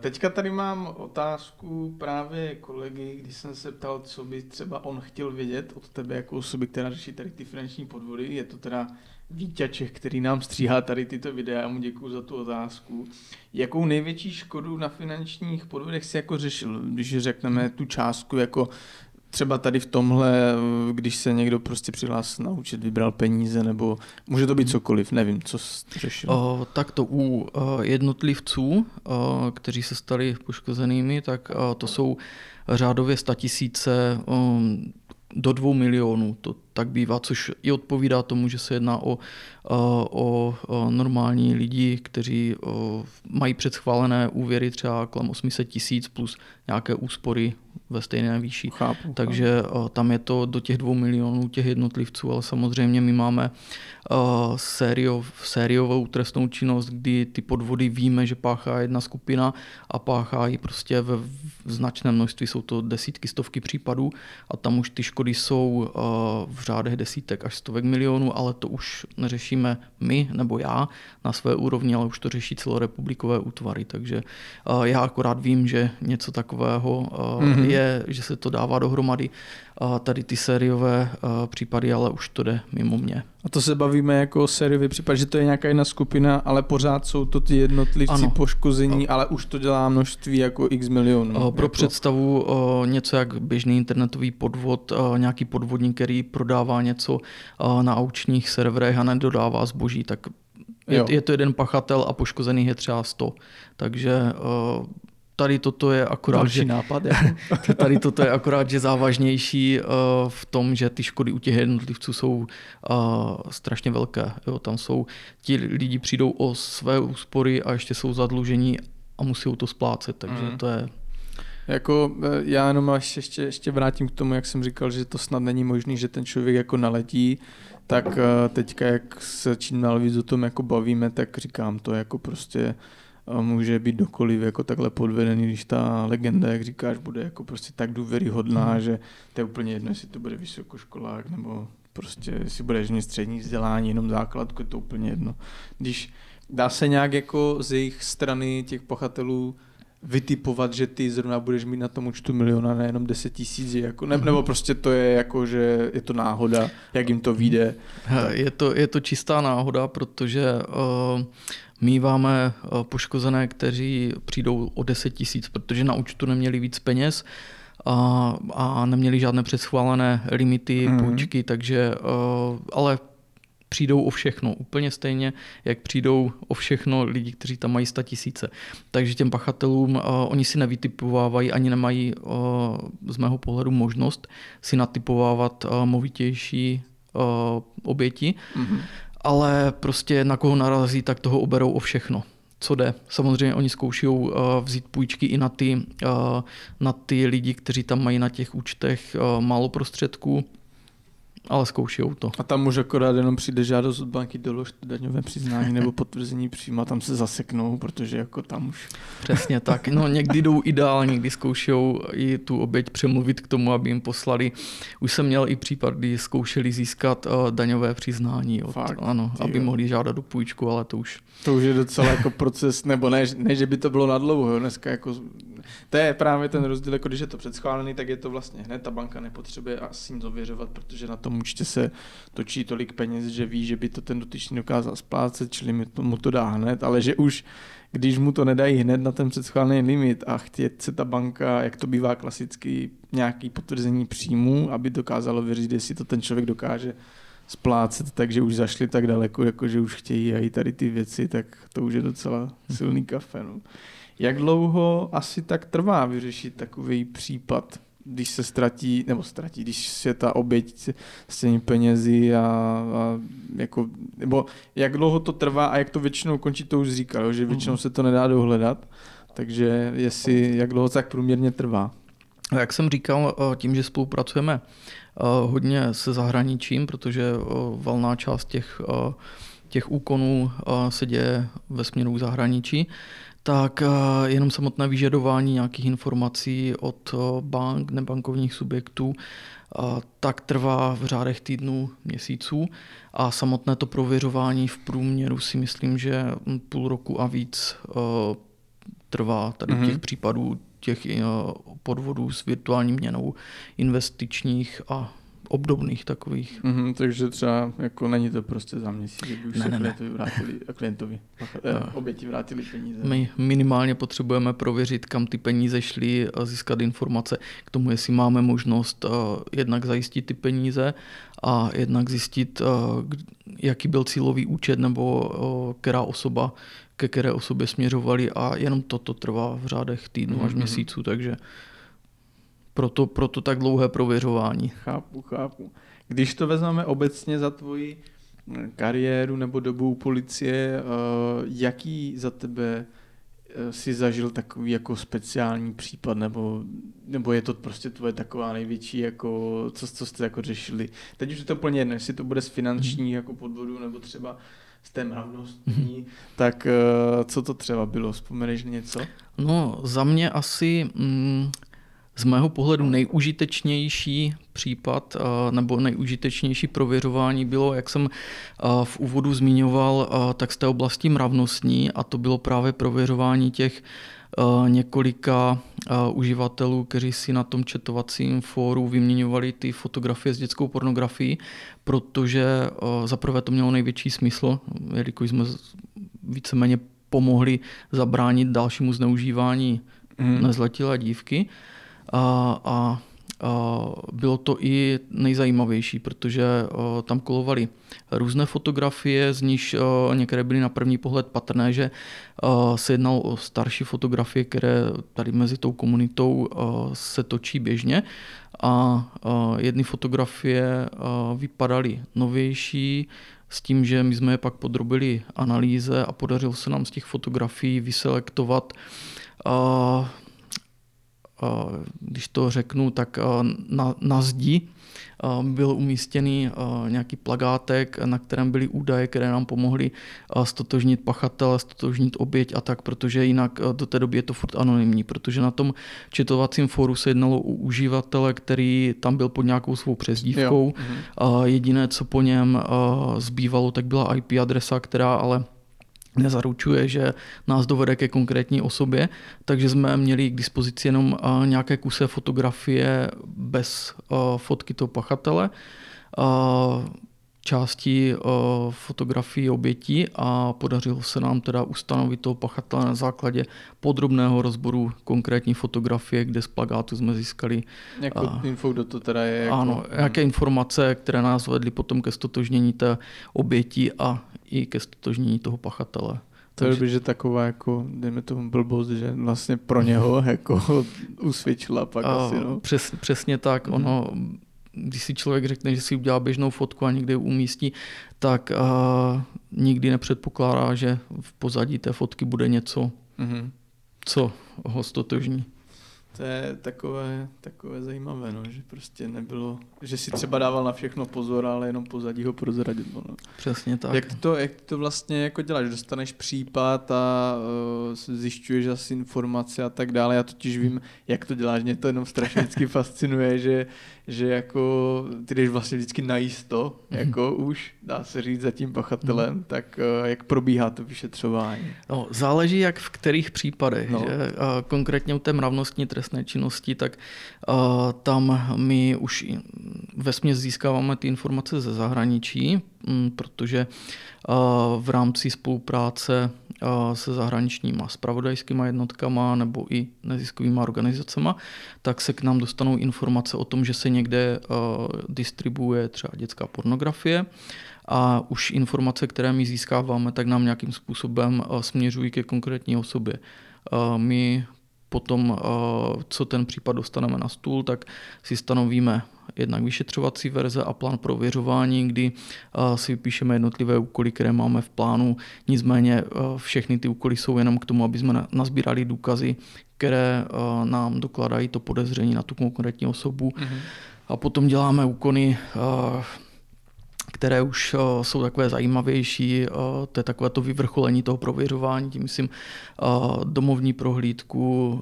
teďka tady mám otázku právě kolegy, když jsem se ptal, co by třeba on chtěl vědět od tebe jako osoby, která řeší tady ty finanční podvody. Je to teda Vítěček, který nám stříhá tady tyto videa, já mu děkuji za tu otázku. Jakou největší škodu na finančních podvodech si jako řešil, když řekneme tu částku jako třeba tady v tomhle, když se někdo prostě přihlásil na účet, vybral peníze, nebo může to být hmm. cokoliv, nevím, co řešil. Tak to u jednotlivců, kteří se stali poškozenými, tak to jsou řádově statisíce do dvou milionů. To tak bývá, což i odpovídá tomu, že se jedná o, o, o normální lidi, kteří o, mají předschválené úvěry třeba kolem 800 tisíc plus nějaké úspory ve stejné výši. Chápu, Takže chápu. tam je to do těch dvou milionů těch jednotlivců, ale samozřejmě my máme sério, sériovou trestnou činnost, kdy ty podvody víme, že páchá jedna skupina a páchá ji prostě ve značném množství, jsou to desítky, stovky případů a tam už ty škody jsou v řádech desítek až stovek milionů, ale to už neřešíme my nebo já na své úrovni, ale už to řeší celorepublikové útvary, takže já akorát vím, že něco takového mm-hmm. je, že se to dává dohromady tady ty sériové případy, ale už to jde mimo mě. A to se bavíme jako sériový případ, že to je nějaká jedna skupina, ale pořád jsou to ty jednotlivci ano. poškození, ale už to dělá množství jako x milionů. Pro jako... představu něco jak běžný internetový podvod, nějaký podvodník, který prodává něco na aučních serverech a nedodává zboží, tak je, je to jeden pachatel a poškozených je třeba 100. Takže tady toto je akorát, Další že, nápad, jako. tady toto je akorát, že závažnější uh, v tom, že ty škody u těch jednotlivců jsou uh, strašně velké. Jo, tam jsou, ti lidi přijdou o své úspory a ještě jsou zadlužení a musí to splácet, takže mm. to je jako eh, já jenom až ještě, ještě vrátím k tomu, jak jsem říkal, že to snad není možný, že ten člověk jako naletí, tak teďka, jak se čím dál víc o tom jako bavíme, tak říkám to jako prostě může být dokoliv jako takhle podvedený, když ta legenda, jak říkáš, bude jako prostě tak důvěryhodná, mm. že to je úplně jedno, jestli to bude vysokoškolák nebo prostě jestli budeš mít střední vzdělání, jenom základku, je to úplně jedno. Když dá se nějak jako z jejich strany těch pachatelů vytipovat, že ty zrovna budeš mít na tom účtu miliona, nejenom 10 tisíc, jako, ne, nebo prostě to je jako, že je to náhoda, jak jim to vyjde. Je to, je to čistá náhoda, protože uh, Míváme eh, poškozené, kteří přijdou o 10 tisíc, protože na účtu neměli víc peněz a, a neměli žádné předschválené limity, mm. půjčky, takže eh, ale přijdou o všechno. Úplně stejně, jak přijdou o všechno lidi, kteří tam mají 100 tisíce. Takže těm pachatelům uh, oni si nevytipovávají, ani nemají uh, z mého pohledu možnost si natypovávat uh, movitější uh, oběti. Mm-hmm ale prostě na koho narazí, tak toho oberou o všechno co jde. Samozřejmě oni zkouší uh, vzít půjčky i na ty, uh, na ty lidi, kteří tam mají na těch účtech uh, málo prostředků, ale zkoušejí to. A tam už akorát jenom přijde žádost od banky doložte daňové přiznání nebo potvrzení příjma, tam se zaseknou, protože jako tam už... Přesně tak. No někdy jdou ideálně, někdy zkoušejí i tu oběť přemluvit k tomu, aby jim poslali. Už jsem měl i případ, kdy zkoušeli získat uh, daňové přiznání, od, Fakt, ano, aby mohli žádat o půjčku, ale to už... To už je docela jako proces, nebo ne, ne že by to bylo na dlouho, dneska jako to je právě ten rozdíl, jako když je to předschválený, tak je to vlastně hned, ta banka nepotřebuje asi nic ověřovat, protože na tom účtě se točí tolik peněz, že ví, že by to ten dotyčný dokázal splácet, čili mu to, dá hned, ale že už když mu to nedají hned na ten předschválený limit a chtět se ta banka, jak to bývá klasicky, nějaký potvrzení příjmu, aby dokázalo věřit, jestli to ten člověk dokáže splácet, takže už zašli tak daleko, jako že už chtějí i tady ty věci, tak to už je docela silný kafe. No. Jak dlouho asi tak trvá vyřešit takový případ, když se ztratí, nebo ztratí, když se ta oběť s těmi penězi a, a jako, nebo jak dlouho to trvá a jak to většinou končí, to už říkal, že většinou mhm. se to nedá dohledat, takže jestli, jak dlouho tak průměrně trvá. Jak jsem říkal, eh, tím, že spolupracujeme eh, hodně se zahraničím, protože eh, valná část těch, těch úkonů se děje ve směru zahraničí, tak jenom samotné vyžadování nějakých informací od bank, nebankovních subjektů, tak trvá v řádech týdnů, měsíců a samotné to prověřování v průměru si myslím, že půl roku a víc trvá tady mm-hmm. těch případů těch podvodů s virtuální měnou investičních a obdobných takových. Mm-hmm, takže třeba jako není to prostě za měsíc, že by už Ne, se ne, klientovi vrátili, klientovi, eh, oběti vrátili peníze. My minimálně potřebujeme prověřit, kam ty peníze šly, a získat informace k tomu, jestli máme možnost uh, jednak zajistit ty peníze a jednak zjistit, uh, jaký byl cílový účet nebo uh, která osoba, ke které osobě směřovali a jenom toto trvá v řádech týdnů až Mhm. měsíců, takže proto, proto tak dlouhé prověřování. Chápu, chápu. Když to vezmeme obecně za tvoji eh, kariéru nebo dobu u policie, eh, jaký za tebe eh, si zažil takový jako speciální případ, nebo, nebo je to prostě tvoje taková největší, jako, co, co jste jako řešili? Teď už je to úplně jedno, jestli to bude z finanční jako podvodu, nebo třeba z té mravnostní, tak eh, co to třeba bylo? Vzpomeneš něco? No, za mě asi mm, z mého pohledu nejužitečnější případ eh, nebo nejužitečnější prověřování bylo, jak jsem eh, v úvodu zmiňoval, eh, tak z té oblasti mravnostní a to bylo právě prověřování těch několika uživatelů, kteří si na tom četovacím fóru vyměňovali ty fotografie s dětskou pornografií, protože zaprvé to mělo největší smysl, jelikož jsme víceméně pomohli zabránit dalšímu zneužívání Mhm. nezletilé dívky. A, a, a bylo to i nejzajímavější, protože tam kolovaly různé fotografie, z níž některé byly na první pohled patrné, že se jednalo o starší fotografie, které tady mezi tou komunitou se točí běžně. A, jedny fotografie vypadaly novější, s tím, že my jsme je pak podrobili analýze a podařilo se nám z těch fotografií vyselektovat když to řeknu, tak a, na, na zdi a, byl umístěný nějaký plagátek, na kterém byly údaje, které nám pomohly stotožnit pachatele, stotožnit oběť a tak, protože jinak do té doby je to furt anonymní, protože na tom četovacím fóru se jednalo o uživatele, který tam byl pod nějakou svou přezdívkou. Jo. Mhm. Jediné, co po něm zbývalo, tak byla IP adresa, která ale nezaručuje, že nás dovede ke konkrétní osobě, takže jsme měli k dispozici jenom a, nějaké kuse fotografie bez a, fotky toho pachatele, a, části fotografií obětí a podařilo se nám teda ustanovit toho pachatele na základě podrobného rozboru konkrétní fotografie, kde z plagátu jsme získali Jako A- info, kdo to teda je. Jako, ano, jaké informace, které nás vedly potom ke stotožnění té oběti a i ke stotožnění toho pachatele. To je že taková jako, dejme tomu blbost, že vlastně pro něho jako usvědčila pak a asi, no. přes, přesně tak, Mhm. ono, když si člověk řekne, že si udělá běžnou fotku a někde ji umístí, tak a, nikdy nepředpokládá, že v pozadí té fotky bude něco, Mhm. co ho stotožní. To je takové, takové zajímavé, no, že prostě nebylo, že si třeba dával na všechno pozor, ale jenom pozadí ho prozradilo. No. Přesně tak. Jak, to, jak to vlastně jako děláš? Dostaneš případ a uh, zjišťuješ asi informace a tak dále. Já totiž vím, jak to děláš. Mě to jenom strašně vždycky fascinuje, že, že jako ty jdeš vlastně vždycky najisto, jako už, dá se říct, za tím pachatelem, tak uh, jak probíhá to vyšetřování? No, záleží jak v kterých případech. No. Že, a konkrétně u té mravnostní trestné činnosti, tak a, tam my už ve získáváme ty informace ze zahraničí, m, protože a, v rámci spolupráce a, se zahraničníma spravodajskýma jednotkama nebo i neziskovými organizacemi, tak se k nám dostanou informace o tom, že se někde distribuuje třeba dětská pornografie a už informace, které my získáváme, tak nám nějakým způsobem směřují ke konkrétní osobě. My potom, a, co ten případ dostaneme na stůl, tak si stanovíme jednak vyšetřovací verze a plán prověřování, kdy a, si vypíšeme jednotlivé úkoly, které máme v plánu. Nicméně a, všechny ty úkoly jsou jenom k tomu, aby jsme na- nazbírali důkazy, které nám dokladají to podezření na tu konkrétní osobu. Mhm. A potom děláme úkony, které už uh, jsou takové zajímavější. Uh, to je takové to vyvrcholení toho prověřování, tím myslím uh, domovní prohlídku,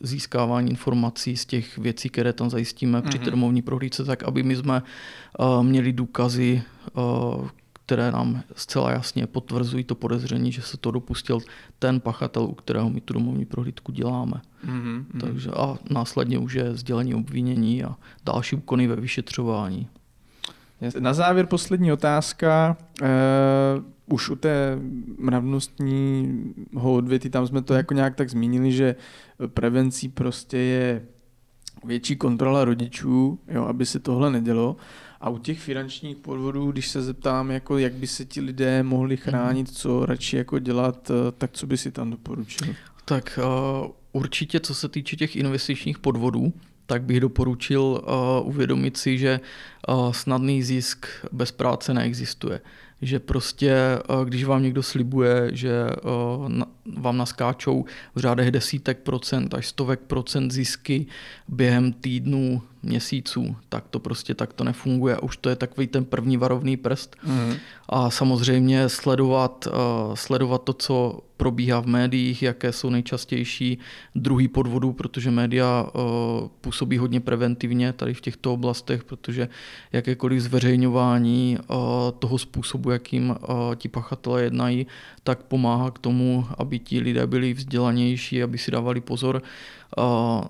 získávání informací z těch věcí, které tam zajistíme mm-hmm. při té mhm. domovní prohlídce, tak aby my jsme měli důkazy, které nám zcela jasně potvrzují to podezření, že se to dopustil ten pachatel, u kterého my tu domovní prohlídku děláme. Mm-hmm. Takže a následně už je sdělení obvinění a další úkony ve vyšetřování. Na závěr poslední otázka. Uh, už u té mravnostního odvěty, tam jsme to jako nějak tak zmínili, že prevencí prostě je větší kontrola rodičů, jo, aby se tohle nedělo. A u těch finančních podvodů, když se zeptám, jako jak by se ti lidé mohli mhm. chránit, co radši jako dělat, eh, tak co by si tam doporučil? Tak uh, určitě, co se týče těch investičních podvodů, tak bych doporučil uh, uvědomit si, že uh, snadný zisk bez práce neexistuje. Že prostě, eh, když vám někdo slibuje, že eh, vám naskáčou v řádech desítek procent až stovek procent zisky během týdnů, měsíců, tak to prostě tak to nefunguje. Už to je takový ten první varovný prst. Mm. A samozřejmě sledovat, uh, sledovat to, co probíhá v médiích, jaké jsou nejčastější druhý podvodů, protože média uh, působí hodně preventivně tady v těchto oblastech, protože jakékoliv zveřejňování uh, toho způsobu, jakým ti pachatelé jednají, tak pomáhá k tomu, aby ti lidé byli vzdělanější, aby si dávali pozor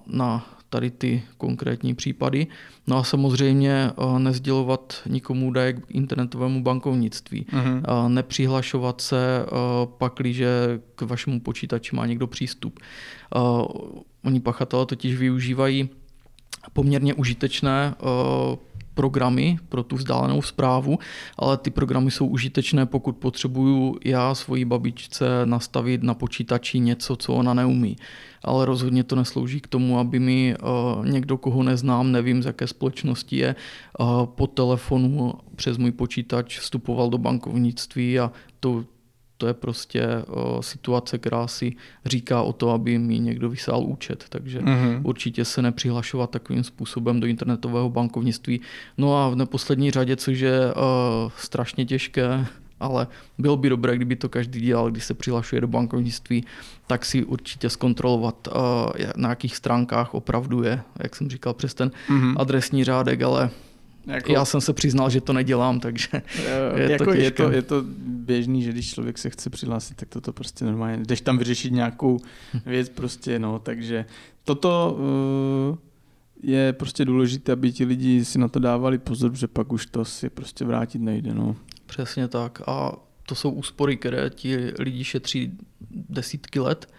na tady ty konkrétní případy. No a samozřejmě eh, nezdělovat nikomu údaje k internetovému bankovnictví. Uh-huh. Nepřihlašovat se eh, pakliže k vašemu počítači má někdo přístup. Oni pachatelé totiž využívají poměrně užitečné programy pro tu vzdálenou zprávu, ale ty programy jsou užitečné, pokud potřebuju já svoji babičce nastavit na počítači něco, co ona neumí. Ale rozhodně to neslouží k tomu, aby mi uh, někdo, koho neznám, nevím, z jaké společnosti je, uh, po telefonu přes můj počítač vstupoval do bankovnictví a to to je prostě uh, situace, která si říká o to, aby mi někdo vysál účet. Takže mm-hmm. určitě se nepřihlašovat takovým způsobem do internetového bankovnictví. No a v neposlední řadě, což je uh, strašně těžké, ale bylo by dobré, kdyby to každý dělal, když se přihlašuje do bankovnictví, tak si určitě zkontrolovat, na jakých stránkách opravdu je, jak jsem říkal, přes ten mm-hmm. adresní řádek, ale jako... Já jsem se přiznal, že to nedělám, takže je, jako to je, to, je to běžný, že když člověk se chce přihlásit, tak toto prostě normálně, jdeš tam vyřešit nějakou věc prostě, no, takže toto uh, je prostě důležité, aby ti lidi si na to dávali pozor, že pak už to si prostě vrátit nejde, no. Přesně tak a to jsou úspory, které ti lidi šetří desítky let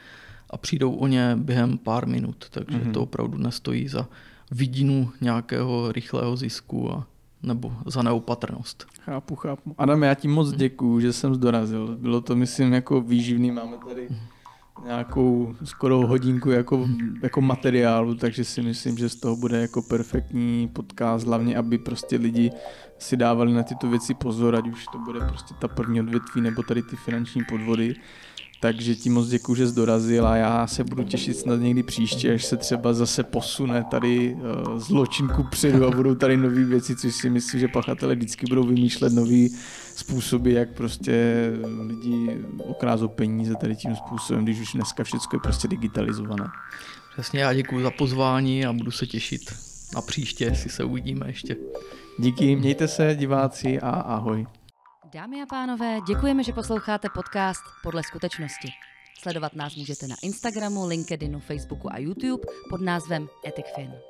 a přijdou o ně během pár minut, takže mm-hmm. to opravdu nestojí za vidinu nějakého rychlého zisku a nebo za neopatrnost. Chápu, chápu. Adam, já ti moc děkuju, že jsem zdorazil. Bylo to, myslím, jako výživný. Máme tady nějakou skoro hodinku jako, jako materiálu, takže si myslím, že z toho bude jako perfektní podcast, hlavně aby prostě lidi si dávali na tyto věci pozor, ať už to bude prostě ta první odvětví nebo tady ty finanční podvody. Takže ti moc děkuji, že jsi dorazil a já se budu těšit snad někdy příště, až se třeba zase posune tady uh, zločinku předu a budou tady nové věci, což si myslím, že pachatelé vždycky budou vymýšlet nové způsoby, jak prostě lidi okrázou peníze tady tím způsobem, když už dneska všechno je prostě digitalizované. Přesně, já děkuji za pozvání a budu se těšit na příště, jestli se uvidíme ještě. Díky, mějte se diváci a ahoj. Dámy a pánové, děkujeme, že posloucháte podcast Podle skutečnosti. Sledovat nás můžete na Instagramu, LinkedInu, Facebooku a YouTube pod názvem EthicFin.